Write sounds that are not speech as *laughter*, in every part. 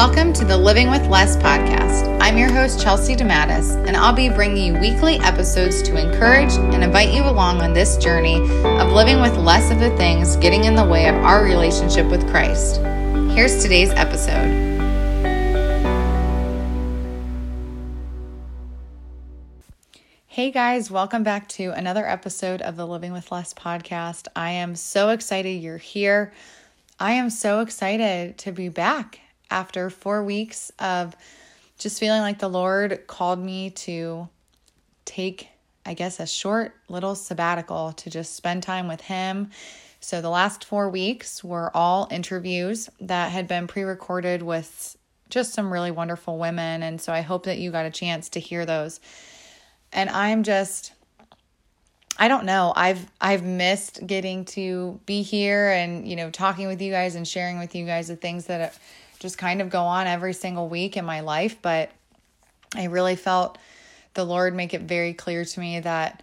Welcome to the Living with Less podcast. I'm your host, Chelsea DeMattis, and I'll be bringing you weekly episodes to encourage and invite you along on this journey of living with less of the things getting in the way of our relationship with Christ. Here's today's episode. Hey guys, welcome back to another episode of the Living with Less podcast. I am so excited you're here. I am so excited to be back after four weeks of just feeling like the Lord called me to take, I guess, a short little sabbatical to just spend time with Him. So the last four weeks were all interviews that had been pre recorded with just some really wonderful women. And so I hope that you got a chance to hear those. And I'm just. I don't know. I've I've missed getting to be here and you know talking with you guys and sharing with you guys the things that just kind of go on every single week in my life. But I really felt the Lord make it very clear to me that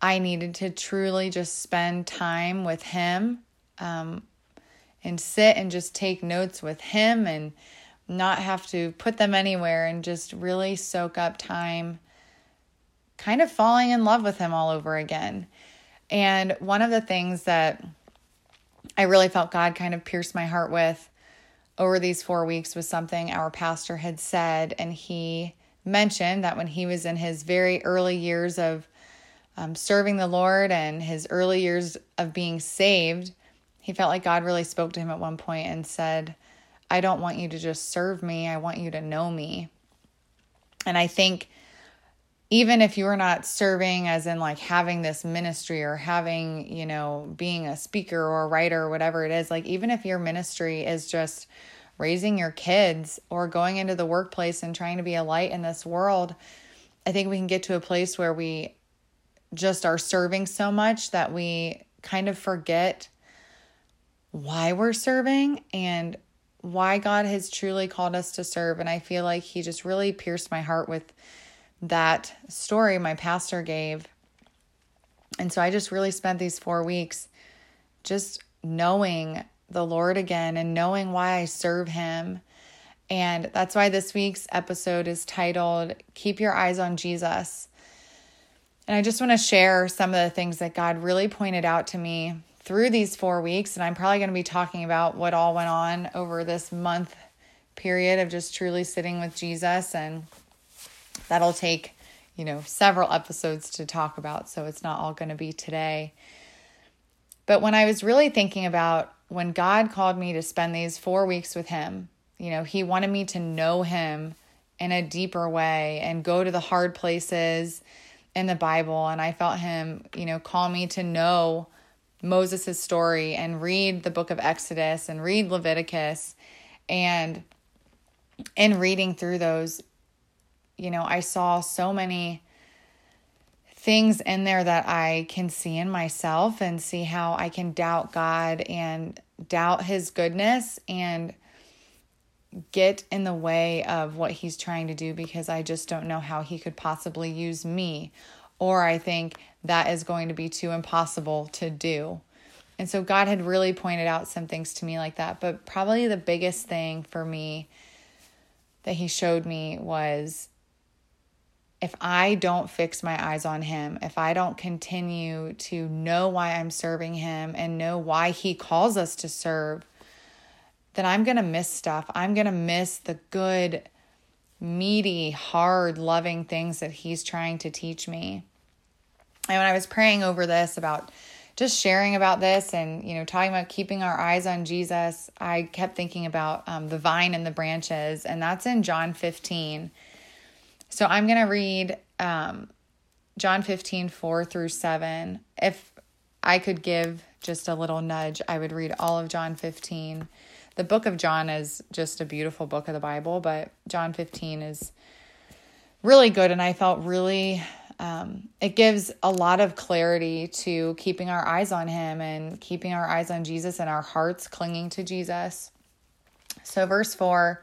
I needed to truly just spend time with Him um, and sit and just take notes with Him and not have to put them anywhere and just really soak up time, kind of falling in love with Him all over again. And one of the things that I really felt God kind of pierced my heart with over these four weeks was something our pastor had said. And he mentioned that when he was in his very early years of um, serving the Lord and his early years of being saved, he felt like God really spoke to him at one point and said, I don't want you to just serve me, I want you to know me. And I think even if you are not serving as in like having this ministry or having, you know, being a speaker or a writer or whatever it is, like even if your ministry is just raising your kids or going into the workplace and trying to be a light in this world, I think we can get to a place where we just are serving so much that we kind of forget why we're serving and why God has truly called us to serve. And I feel like He just really pierced my heart with that story my pastor gave. And so I just really spent these four weeks just knowing the Lord again and knowing why I serve Him. And that's why this week's episode is titled Keep Your Eyes on Jesus. And I just want to share some of the things that God really pointed out to me through these four weeks. And I'm probably going to be talking about what all went on over this month period of just truly sitting with Jesus. And that'll take, you know, several episodes to talk about. So it's not all going to be today. But when I was really thinking about when God called me to spend these four weeks with Him, you know, He wanted me to know Him in a deeper way and go to the hard places in the Bible. And I felt Him, you know, call me to know Moses' story and read the book of Exodus and read Leviticus. And in reading through those, you know, I saw so many things in there that I can see in myself and see how I can doubt God and doubt His goodness and get in the way of what He's trying to do because I just don't know how He could possibly use me. Or I think that is going to be too impossible to do. And so God had really pointed out some things to me like that. But probably the biggest thing for me that He showed me was if I don't fix my eyes on him, if I don't continue to know why I'm serving him and know why he calls us to serve, then I'm going to miss stuff. I'm going to miss the good, meaty, hard, loving things that he's trying to teach me. And when I was praying over this about just sharing about this and you know talking about keeping our eyes on jesus i kept thinking about um, the vine and the branches and that's in john 15 so I'm going to read um, John 15, 4 through 7. If I could give just a little nudge, I would read all of John 15. The book of John is just a beautiful book of the Bible, but John 15 is really good. And I felt really, um, it gives a lot of clarity to keeping our eyes on Him and keeping our eyes on Jesus and our hearts clinging to Jesus. So, verse 4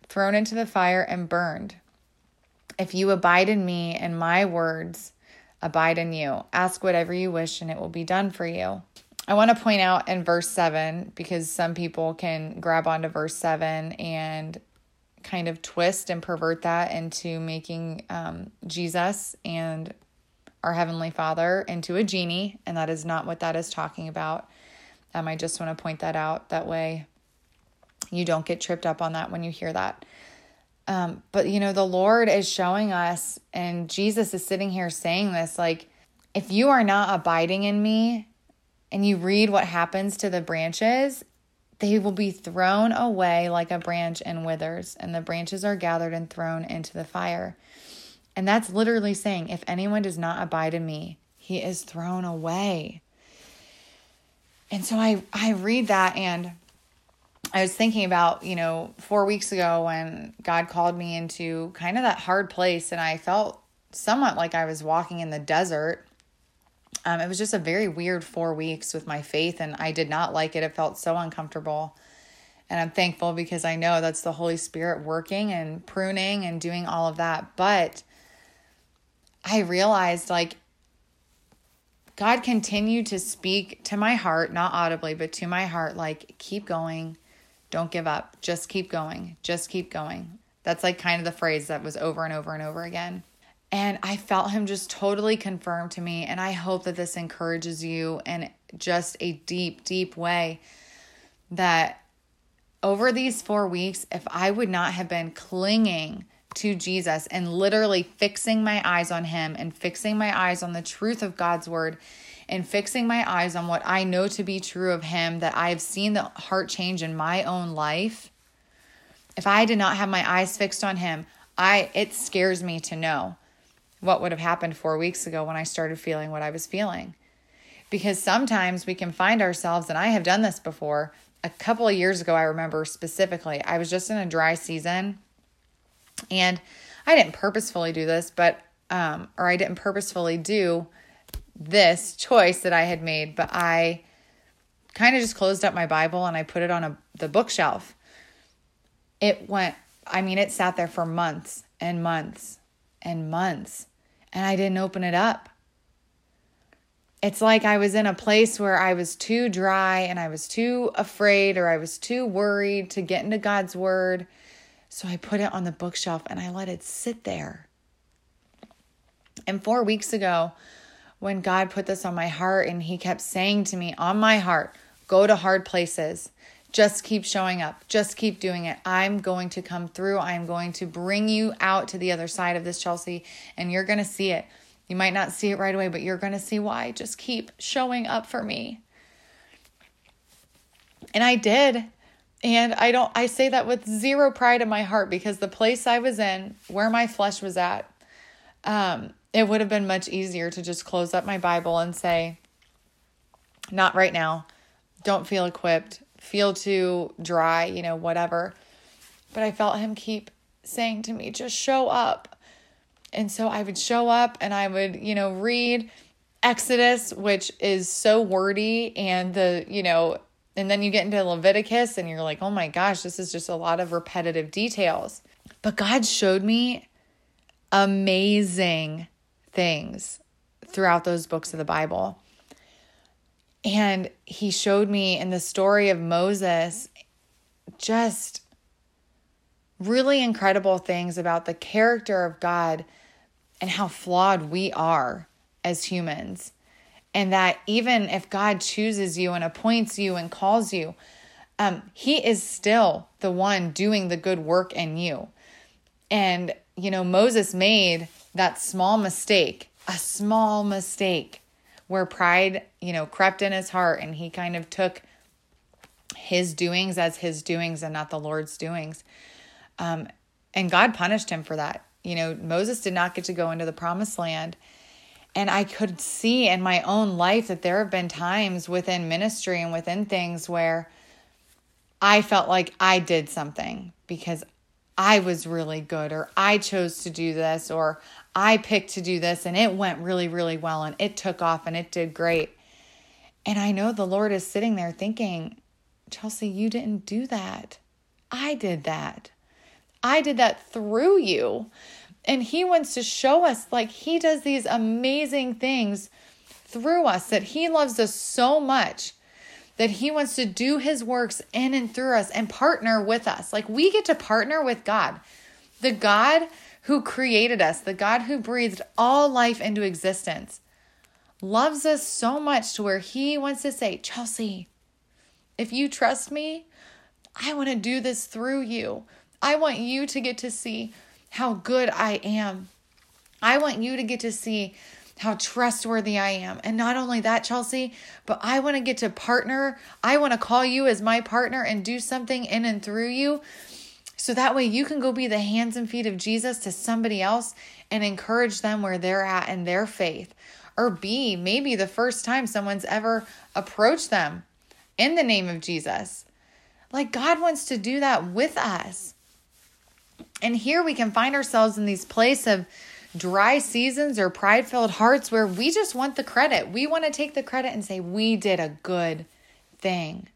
thrown into the fire, and burned. If you abide in me and my words abide in you, ask whatever you wish and it will be done for you. I want to point out in verse 7 because some people can grab onto verse 7 and kind of twist and pervert that into making um, Jesus and our Heavenly Father into a genie, and that is not what that is talking about. Um, I just want to point that out. That way, you don't get tripped up on that when you hear that. Um, but you know, the Lord is showing us, and Jesus is sitting here saying this like, if you are not abiding in me, and you read what happens to the branches, they will be thrown away like a branch and withers, and the branches are gathered and thrown into the fire. And that's literally saying, if anyone does not abide in me, he is thrown away. And so I, I read that and I was thinking about, you know, four weeks ago when God called me into kind of that hard place and I felt somewhat like I was walking in the desert um, it was just a very weird four weeks with my faith, and I did not like it. It felt so uncomfortable. And I'm thankful because I know that's the Holy Spirit working and pruning and doing all of that. But I realized like God continued to speak to my heart, not audibly, but to my heart, like, keep going. Don't give up. Just keep going. Just keep going. That's like kind of the phrase that was over and over and over again. And I felt him just totally confirm to me. And I hope that this encourages you in just a deep, deep way that over these four weeks, if I would not have been clinging to Jesus and literally fixing my eyes on him and fixing my eyes on the truth of God's word and fixing my eyes on what I know to be true of him, that I've seen the heart change in my own life. If I did not have my eyes fixed on him, I it scares me to know what would have happened four weeks ago when I started feeling what I was feeling. Because sometimes we can find ourselves, and I have done this before. A couple of years ago, I remember specifically, I was just in a dry season and I didn't purposefully do this, but, um, or I didn't purposefully do this choice that I had made, but I kind of just closed up my Bible and I put it on a, the bookshelf. It went, I mean, it sat there for months and months and months and I didn't open it up. It's like I was in a place where I was too dry and I was too afraid or I was too worried to get into God's word. So I put it on the bookshelf and I let it sit there. And four weeks ago, when God put this on my heart and He kept saying to me, on my heart, go to hard places. Just keep showing up. Just keep doing it. I'm going to come through. I'm going to bring you out to the other side of this, Chelsea, and you're going to see it. You might not see it right away, but you're going to see why. Just keep showing up for me. And I did. And I don't I say that with zero pride in my heart because the place I was in, where my flesh was at, um, it would have been much easier to just close up my Bible and say, not right now. Don't feel equipped feel too dry, you know, whatever. But I felt him keep saying to me, just show up. And so I would show up and I would, you know, read Exodus, which is so wordy, and the, you know, and then you get into Leviticus and you're like, oh my gosh, this is just a lot of repetitive details. But God showed me amazing things throughout those books of the Bible. And he showed me in the story of Moses just really incredible things about the character of God and how flawed we are as humans. And that even if God chooses you and appoints you and calls you, um, He is still the one doing the good work in you. And, you know, Moses made that small mistake, a small mistake where pride, you know, crept in his heart and he kind of took his doings as his doings and not the Lord's doings. Um, and God punished him for that. You know, Moses did not get to go into the promised land. And I could see in my own life that there have been times within ministry and within things where I felt like I did something because I was really good, or I chose to do this, or I picked to do this, and it went really, really well, and it took off and it did great. And I know the Lord is sitting there thinking, Chelsea, you didn't do that. I did that. I did that through you. And He wants to show us, like, He does these amazing things through us, that He loves us so much that He wants to do His works in and through us and partner with us. Like, we get to partner with God, the God who created us, the God who breathed all life into existence loves us so much to where he wants to say, Chelsea, if you trust me, I want to do this through you. I want you to get to see how good I am. I want you to get to see how trustworthy I am. And not only that, Chelsea, but I want to get to partner. I want to call you as my partner and do something in and through you. So that way you can go be the hands and feet of Jesus to somebody else and encourage them where they're at in their faith or B, maybe the first time someone's ever approached them in the name of Jesus. Like God wants to do that with us. And here we can find ourselves in these place of dry seasons or pride-filled hearts where we just want the credit. We want to take the credit and say we did a good thing.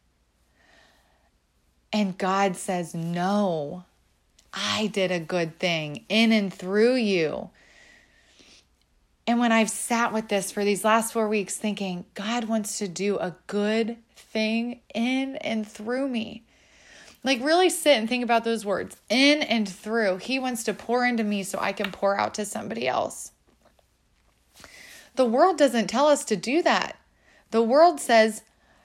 And God says, "No. I did a good thing in and through you." And when I've sat with this for these last four weeks, thinking, God wants to do a good thing in and through me. Like, really sit and think about those words in and through. He wants to pour into me so I can pour out to somebody else. The world doesn't tell us to do that. The world says,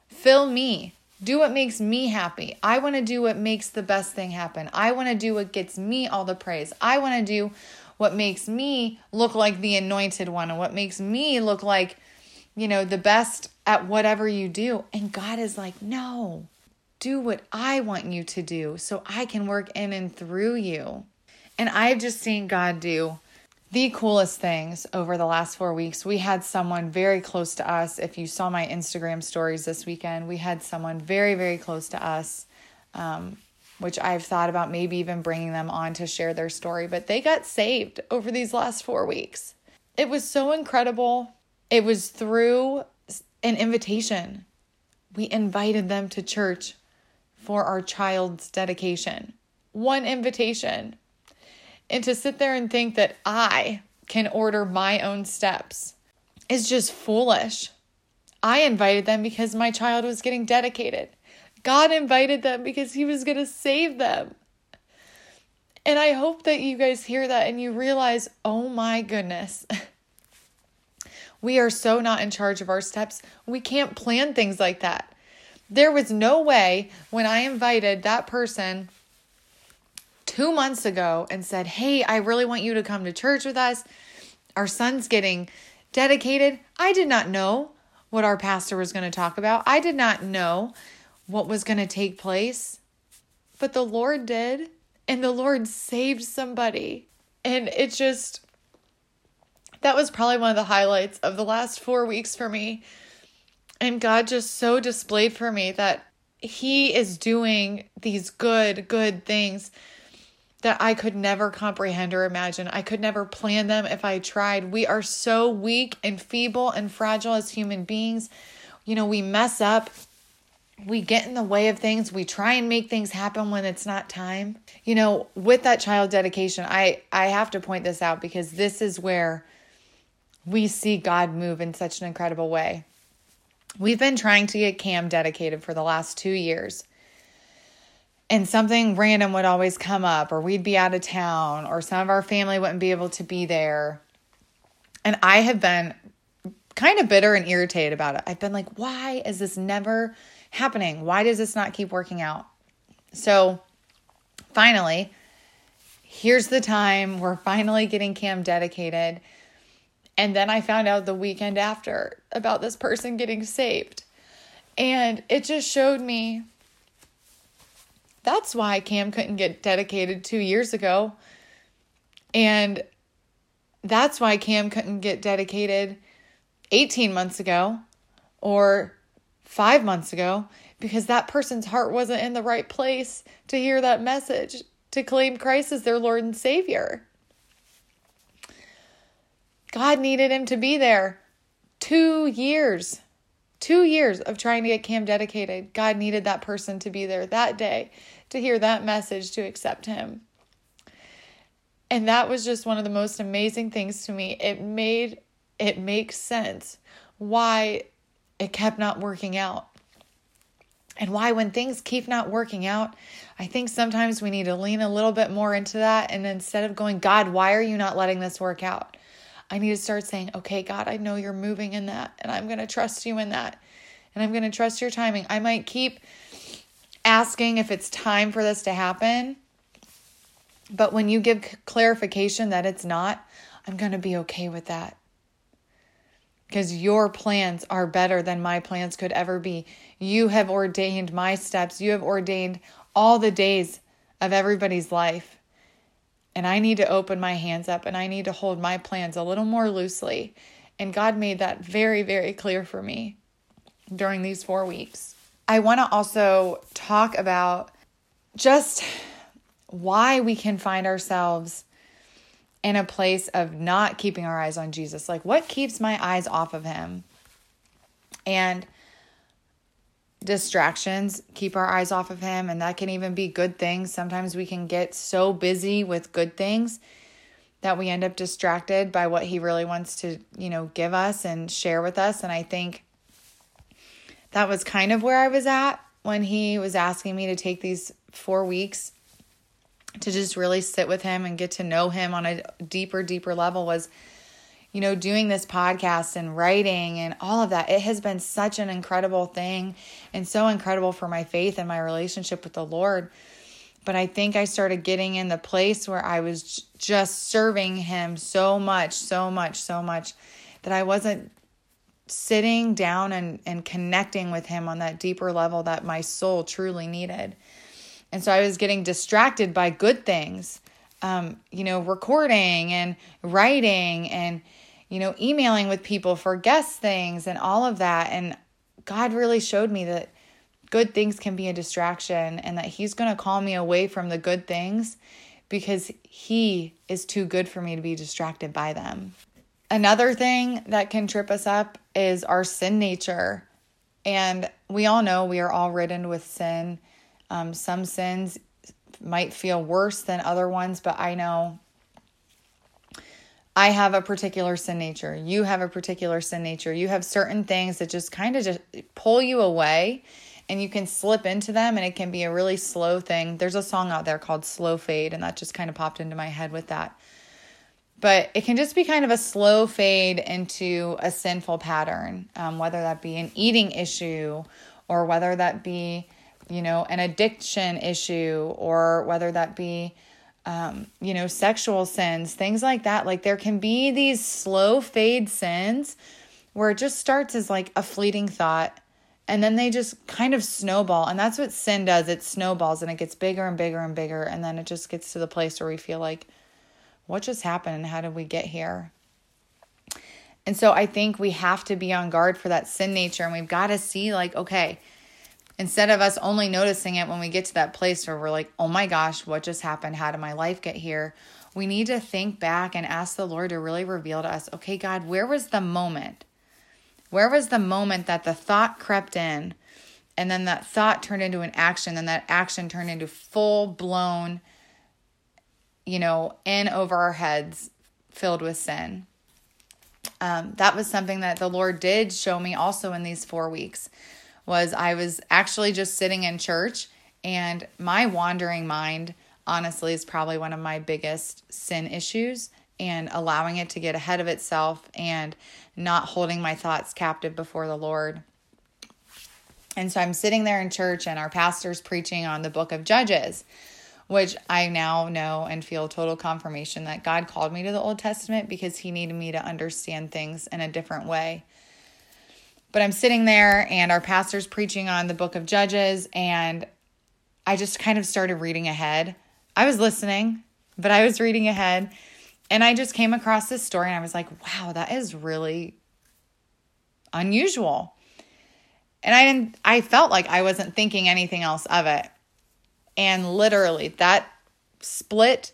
fill me, do what makes me happy. I want to do what makes the best thing happen. I want to do what gets me all the praise. I want to do what makes me look like the anointed one and what makes me look like, you know, the best at whatever you do. And God is like, no, do what I want you to do so I can work in and through you. And I've just seen God do the coolest things over the last four weeks. We had someone very close to us. If you saw my Instagram stories this weekend, we had someone very, very close to us um, which I've thought about maybe even bringing them on to share their story, but they got saved over these last four weeks. It was so incredible. It was through an invitation. We invited them to church for our child's dedication. One invitation. And to sit there and think that I can order my own steps is just foolish. I invited them because my child was getting dedicated. God invited them because He was going to save them. And I hope that you guys hear that and you realize, oh my goodness, *laughs* we are so not in charge of our steps. We can't plan things like that. There was no way when I invited that person two months ago and said, Hey, I really want you to come to church with us. Our son's getting dedicated. I did not know what our pastor was going to talk about. I did not know what was going to take place, but the Lord did, and the Lord saved somebody. And it just, that was probably one of the highlights of the last four weeks for me. And God just so displayed for me that He is doing these good, good things that I could never comprehend or imagine. I could never plan them if I tried. We are so weak and feeble and fragile as human beings. You know, we mess up we get in the way of things we try and make things happen when it's not time you know with that child dedication i i have to point this out because this is where we see god move in such an incredible way we've been trying to get cam dedicated for the last two years and something random would always come up or we'd be out of town or some of our family wouldn't be able to be there and i have been kind of bitter and irritated about it i've been like why is this never happening? Why does this not keep working out? So finally, here's the time. We're finally getting Cam dedicated. And then I found out the weekend after about this person getting saved. And it just showed me that's why Cam couldn't get dedicated two years ago. And that's why Cam couldn't get dedicated 18 months ago or five months ago because that person's heart wasn't in the right place to hear that message, to claim Christ as their Lord and Savior. God needed him to be there. Two years, two years of trying to get Cam dedicated. God needed that person to be there that day to hear that message to accept him. And that was just one of the most amazing things to me. It made it make sense why it kept not working out. And why, when things keep not working out, I think sometimes we need to lean a little bit more into that. And instead of going, God, why are you not letting this work out? I need to start saying, okay, God, I know you're moving in that, and I'm going to trust you in that. And I'm going to trust your timing. I might keep asking if it's time for this to happen. But when you give clarification that it's not, I'm going to be okay with that. Because your plans are better than my plans could ever be. You have ordained my steps, you have ordained all the days of everybody's life. And I need to open my hands up and I need to hold my plans a little more loosely. And God made that very, very clear for me during these four weeks. I want to also talk about just why we can find ourselves in a place of not keeping our eyes on Jesus. Like, what keeps my eyes off of Him? And distractions keep our eyes off of him and that can even be good things. Sometimes we can get so busy with good things that we end up distracted by what he really wants to you know give us and share with us. And i think that was kind of where i was at when he was asking me to take these 4 weeks to just really sit with him and get to know him on a deeper deeper level was you know, doing this podcast and writing and all of that, it has been such an incredible thing and so incredible for my faith and my relationship with the Lord. But I think I started getting in the place where I was just serving Him so much, so much, so much that I wasn't sitting down and, and connecting with Him on that deeper level that my soul truly needed. And so I was getting distracted by good things, um, you know, recording and writing and you know, emailing with people for guest things and all of that. And God really showed me that good things can be a distraction and that He's going to call me away from the good things because He is too good for me to be distracted by them. Another thing that can trip us up is our sin nature. And we all know we are all ridden with sin. Um, some sins might feel worse than other ones, but I know I have a particular sin nature. You have a particular sin nature. You have certain things that just kind of just pull you away and you can slip into them and it can be a really slow thing. There's a song out there called Slow Fade and that just kind of popped into my head with that. But it can just be kind of a slow fade into a sinful pattern, um, whether that be an eating issue or whether that be, you know, an addiction issue or whether that be um, you know, sexual sins, things like that. Like there can be these slow fade sins where it just starts as like a fleeting thought and then they just kind of snowball. And that's what sin does it snowballs and it gets bigger and bigger and bigger. And then it just gets to the place where we feel like, what just happened how did we get here? And so I think we have to be on guard for that sin nature and we've got to see, like, okay, Instead of us only noticing it when we get to that place where we're like, oh my gosh, what just happened? How did my life get here? We need to think back and ask the Lord to really reveal to us, okay, God, where was the moment? Where was the moment that the thought crept in and then that thought turned into an action, and that action turned into full blown, you know, in over our heads filled with sin? Um, that was something that the Lord did show me also in these four weeks was I was actually just sitting in church and my wandering mind honestly is probably one of my biggest sin issues and allowing it to get ahead of itself and not holding my thoughts captive before the Lord. And so I'm sitting there in church and our pastor's preaching on the book of Judges, which I now know and feel total confirmation that God called me to the Old Testament because he needed me to understand things in a different way. But I'm sitting there and our pastor's preaching on the book of Judges, and I just kind of started reading ahead. I was listening, but I was reading ahead. And I just came across this story and I was like, wow, that is really unusual. And I didn't I felt like I wasn't thinking anything else of it. And literally that split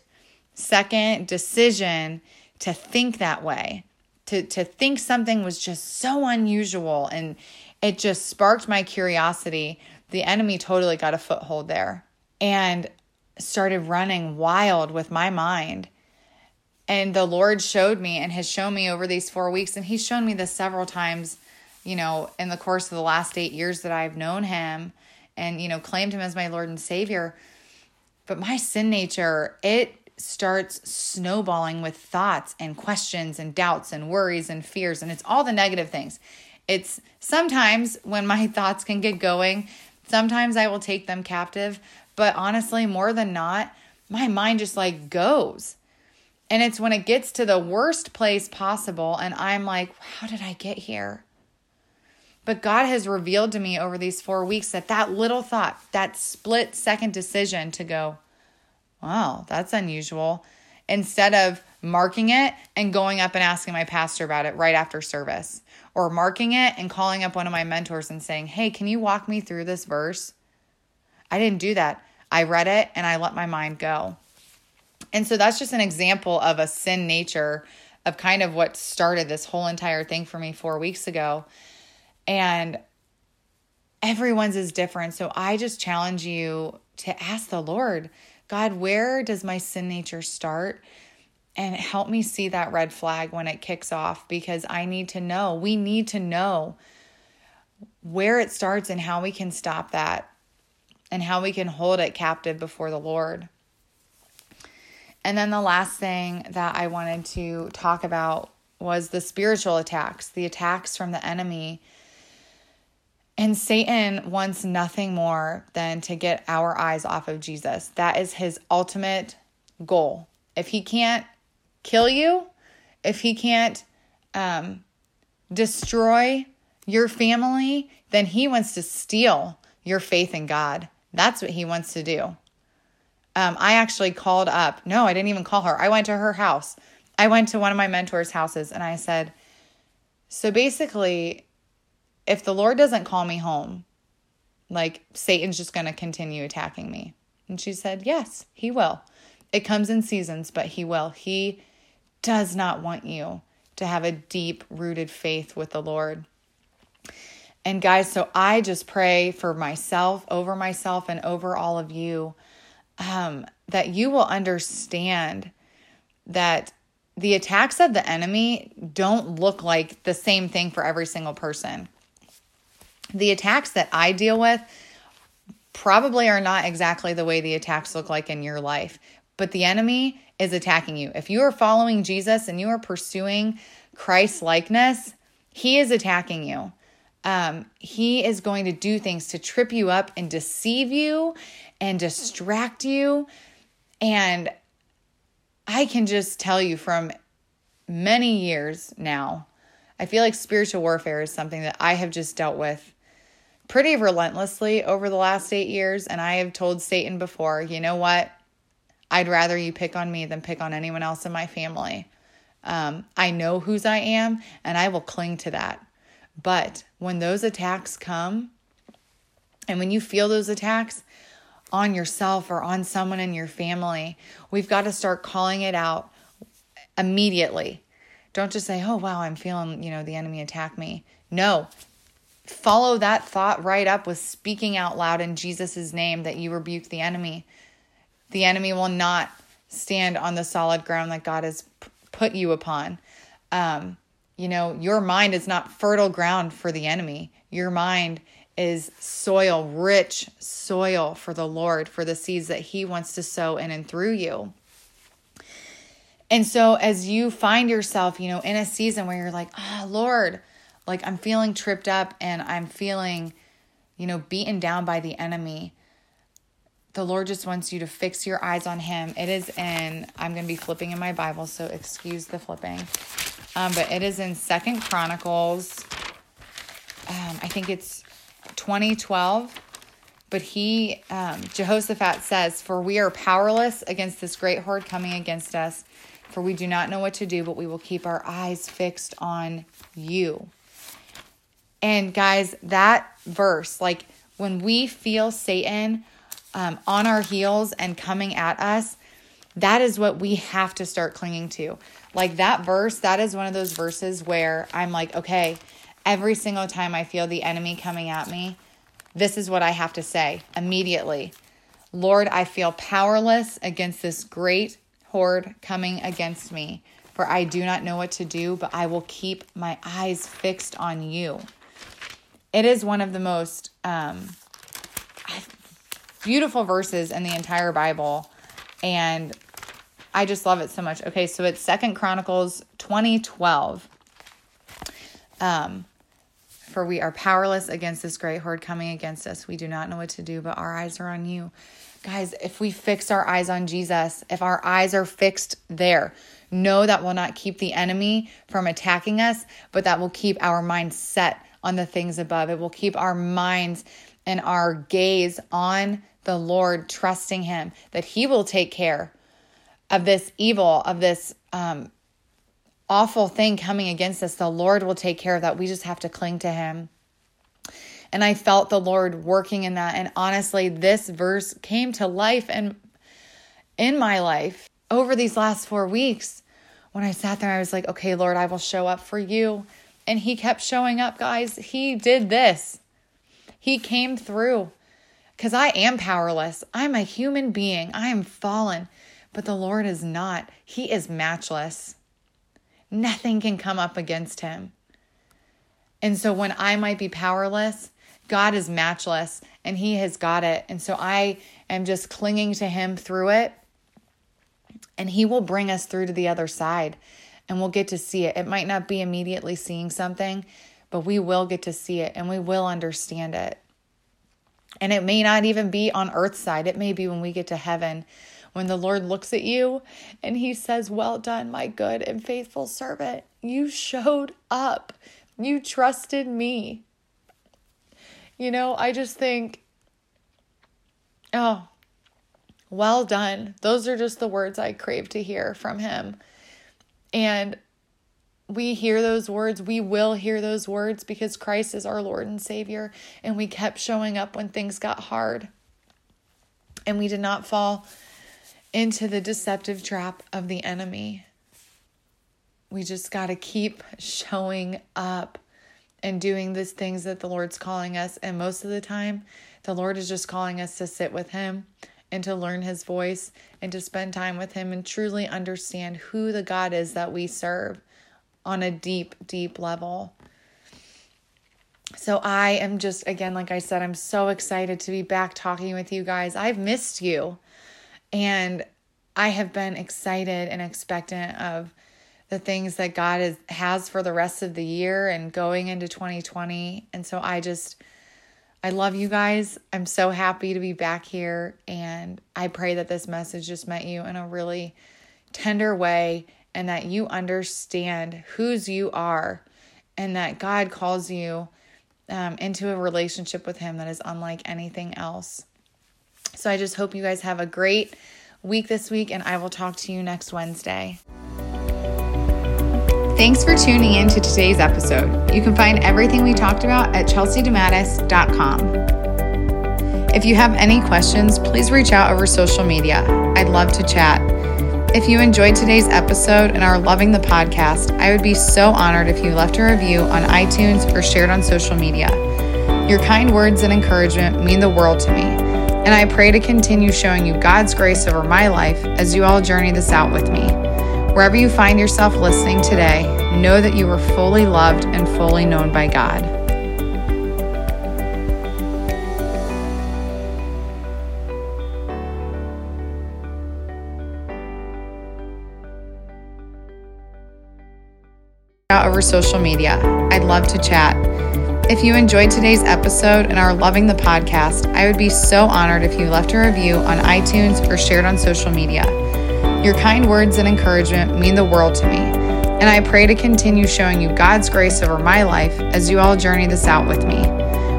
second decision to think that way, to to think something was just so unusual and it just sparked my curiosity. The enemy totally got a foothold there and started running wild with my mind. And the Lord showed me and has shown me over these 4 weeks and he's shown me this several times you know, in the course of the last eight years that I've known him and, you know, claimed him as my Lord and Savior. But my sin nature, it starts snowballing with thoughts and questions and doubts and worries and fears. And it's all the negative things. It's sometimes when my *laughs* thoughts can get going, sometimes I will take them captive. But honestly, more than not, my mind just like goes. And it's when it gets to the worst place possible, and I'm like, how did I get here? But God has revealed to me over these four weeks that that little thought, that split second decision to go, wow, that's unusual, instead of marking it and going up and asking my pastor about it right after service, or marking it and calling up one of my mentors and saying, hey, can you walk me through this verse? I didn't do that. I read it and I let my mind go. And so that's just an example of a sin nature of kind of what started this whole entire thing for me four weeks ago and everyone's is different. So I just challenge you to ask the Lord, God, where does my sin nature start? And help me see that red flag when it kicks off because I need to know. We need to know where it starts and how we can stop that and how we can hold it captive before the Lord. And then the last thing that I wanted to talk about was the spiritual attacks, the attacks from the enemy and Satan wants nothing more than to get our eyes off of Jesus. That is his ultimate goal. If he can't kill you, if he can't um, destroy your family, then he wants to steal your faith in God. That's what he wants to do. Um, I actually called up. No, I didn't even call her. I went to her house. I went to one of my mentors' houses and I said, So basically, if the Lord doesn't call me home, like Satan's just going to continue attacking me. And she said, Yes, he will. It comes in seasons, but he will. He does not want you to have a deep rooted faith with the Lord. And guys, so I just pray for myself, over myself, and over all of you um, that you will understand that the attacks of the enemy don't look like the same thing for every single person the attacks that I deal with probably are not exactly the way the attacks look like in your life, but the enemy is attacking you. If you are following Jesus and you are pursuing Christ likeness, he is attacking you. Um, he is going to do things to trip you up and deceive you and distract you. And I can just tell you from many years now, I feel like spiritual warfare is something that I have just dealt with pretty relentlessly over the last eight years. And I have told Satan before, you know what? I'd rather you pick on me than pick on anyone else in my family. Um, I know whose I am and I will cling to that. But when those attacks come, and when you feel those attacks on yourself or on someone in your family, we've got to start calling it out immediately. Don't just say, oh, wow, I'm feeling, you know, the enemy attack me. No, follow that thought right up with speaking out loud in Jesus' name that you rebuke the enemy. The enemy will not stand on the solid ground that God has put you upon. Um, you know, your mind is not fertile ground for the enemy. Your mind is soil, rich soil for the Lord, for the seeds that He wants to sow in and through you. And so, as you find yourself, you know, in a season where you're like, oh, Lord, like I'm feeling tripped up and I'm feeling, you know, beaten down by the enemy. The Lord just wants you to fix your eyes on Him. It is in, I'm going to be flipping in my Bible, so excuse the flipping. Um, but it is in Second Chronicles. Um, I think it's 2012. But he, um, Jehoshaphat says, For we are powerless against this great horde coming against us. for we do not know what to do, but we will keep our eyes fixed on you. And guys, that verse, like when we feel Satan um, on our heels and coming at us, that is what we have to start clinging to. Like that verse, that is one of those verses where I'm like, okay, every single time I feel the enemy coming at me, this is what I have to say immediately. Lord, I feel powerless against this great horde coming against me, for I do not know what to do, but I will keep my eyes fixed on you. It is one of the most um, beautiful verses in the entire Bible, and I just love it so much. Okay, so it's Second Chronicles 2012. Um, for we are powerless against this great horde coming against us. We do not know what to do, but our eyes are on you. Guys, if we fix our eyes on Jesus, if our eyes are fixed there, know that will not keep the enemy from attacking us, but that will keep our minds set on the things above. It will keep our minds and our gaze on the Lord, trusting Him that He will take care of this evil, of this um, awful thing coming against us. The Lord will take care of that. We just have to cling to Him. And I felt the Lord working in that. And honestly, this verse came to life and in my life over these last four weeks. When I sat there, I was like, okay, Lord, I will show up for you. And He kept showing up, guys. He did this, He came through because I am powerless. I'm a human being, I am fallen, but the Lord is not. He is matchless. Nothing can come up against Him. And so when I might be powerless, God is matchless and He has got it. And so I am just clinging to Him through it. And He will bring us through to the other side and we'll get to see it. It might not be immediately seeing something, but we will get to see it and we will understand it. And it may not even be on earth's side, it may be when we get to heaven. When the Lord looks at you and he says, Well done, my good and faithful servant. You showed up. You trusted me. You know, I just think, oh, well done. Those are just the words I crave to hear from him. And we hear those words, we will hear those words because Christ is our Lord and Savior. And we kept showing up when things got hard. And we did not fall into the deceptive trap of the enemy. We just got to keep showing up and doing these things that the Lord's calling us. And most of the time, the Lord is just calling us to sit with Him and to learn His voice and to spend time with Him and truly understand who the God is that we serve on a deep, deep level. So I am just, again, like I said, I'm so excited to be back talking with you guys. I've missed you. And I have been excited and expectant of the things that God is, has for the rest of the year and going into 2020. And so I just, I love you guys. I'm so happy to be back here. And I pray that this message just met you in a really tender way and that you understand whose you are and that God calls you um, into a relationship with Him that is unlike anything else. So I just hope you guys have a great week this week, and I will talk to you next Wednesday. Thanks for tuning in to today's episode. You can find everything we talked about at chelseadematis.com. If you have any questions, please reach out over social media. I'd love to chat. If you enjoyed today's episode and are loving the podcast, I would be so honored if you left a review on iTunes or shared on social media. Your kind words and encouragement mean the world to me, and I pray to continue showing you God's grace over my life as you all journey this out with me. Wherever you find yourself listening today, know that you are fully loved and fully known by God. Out over social media. I'd love to chat. If you enjoyed today's episode and are loving the podcast, I would be so honored if you left a review on iTunes or shared on social media. Your kind words and encouragement mean the world to me, and I pray to continue showing you God's grace over my life as you all journey this out with me.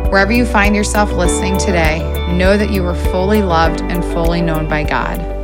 Wherever you find yourself listening today, know that you are fully loved and fully known by God.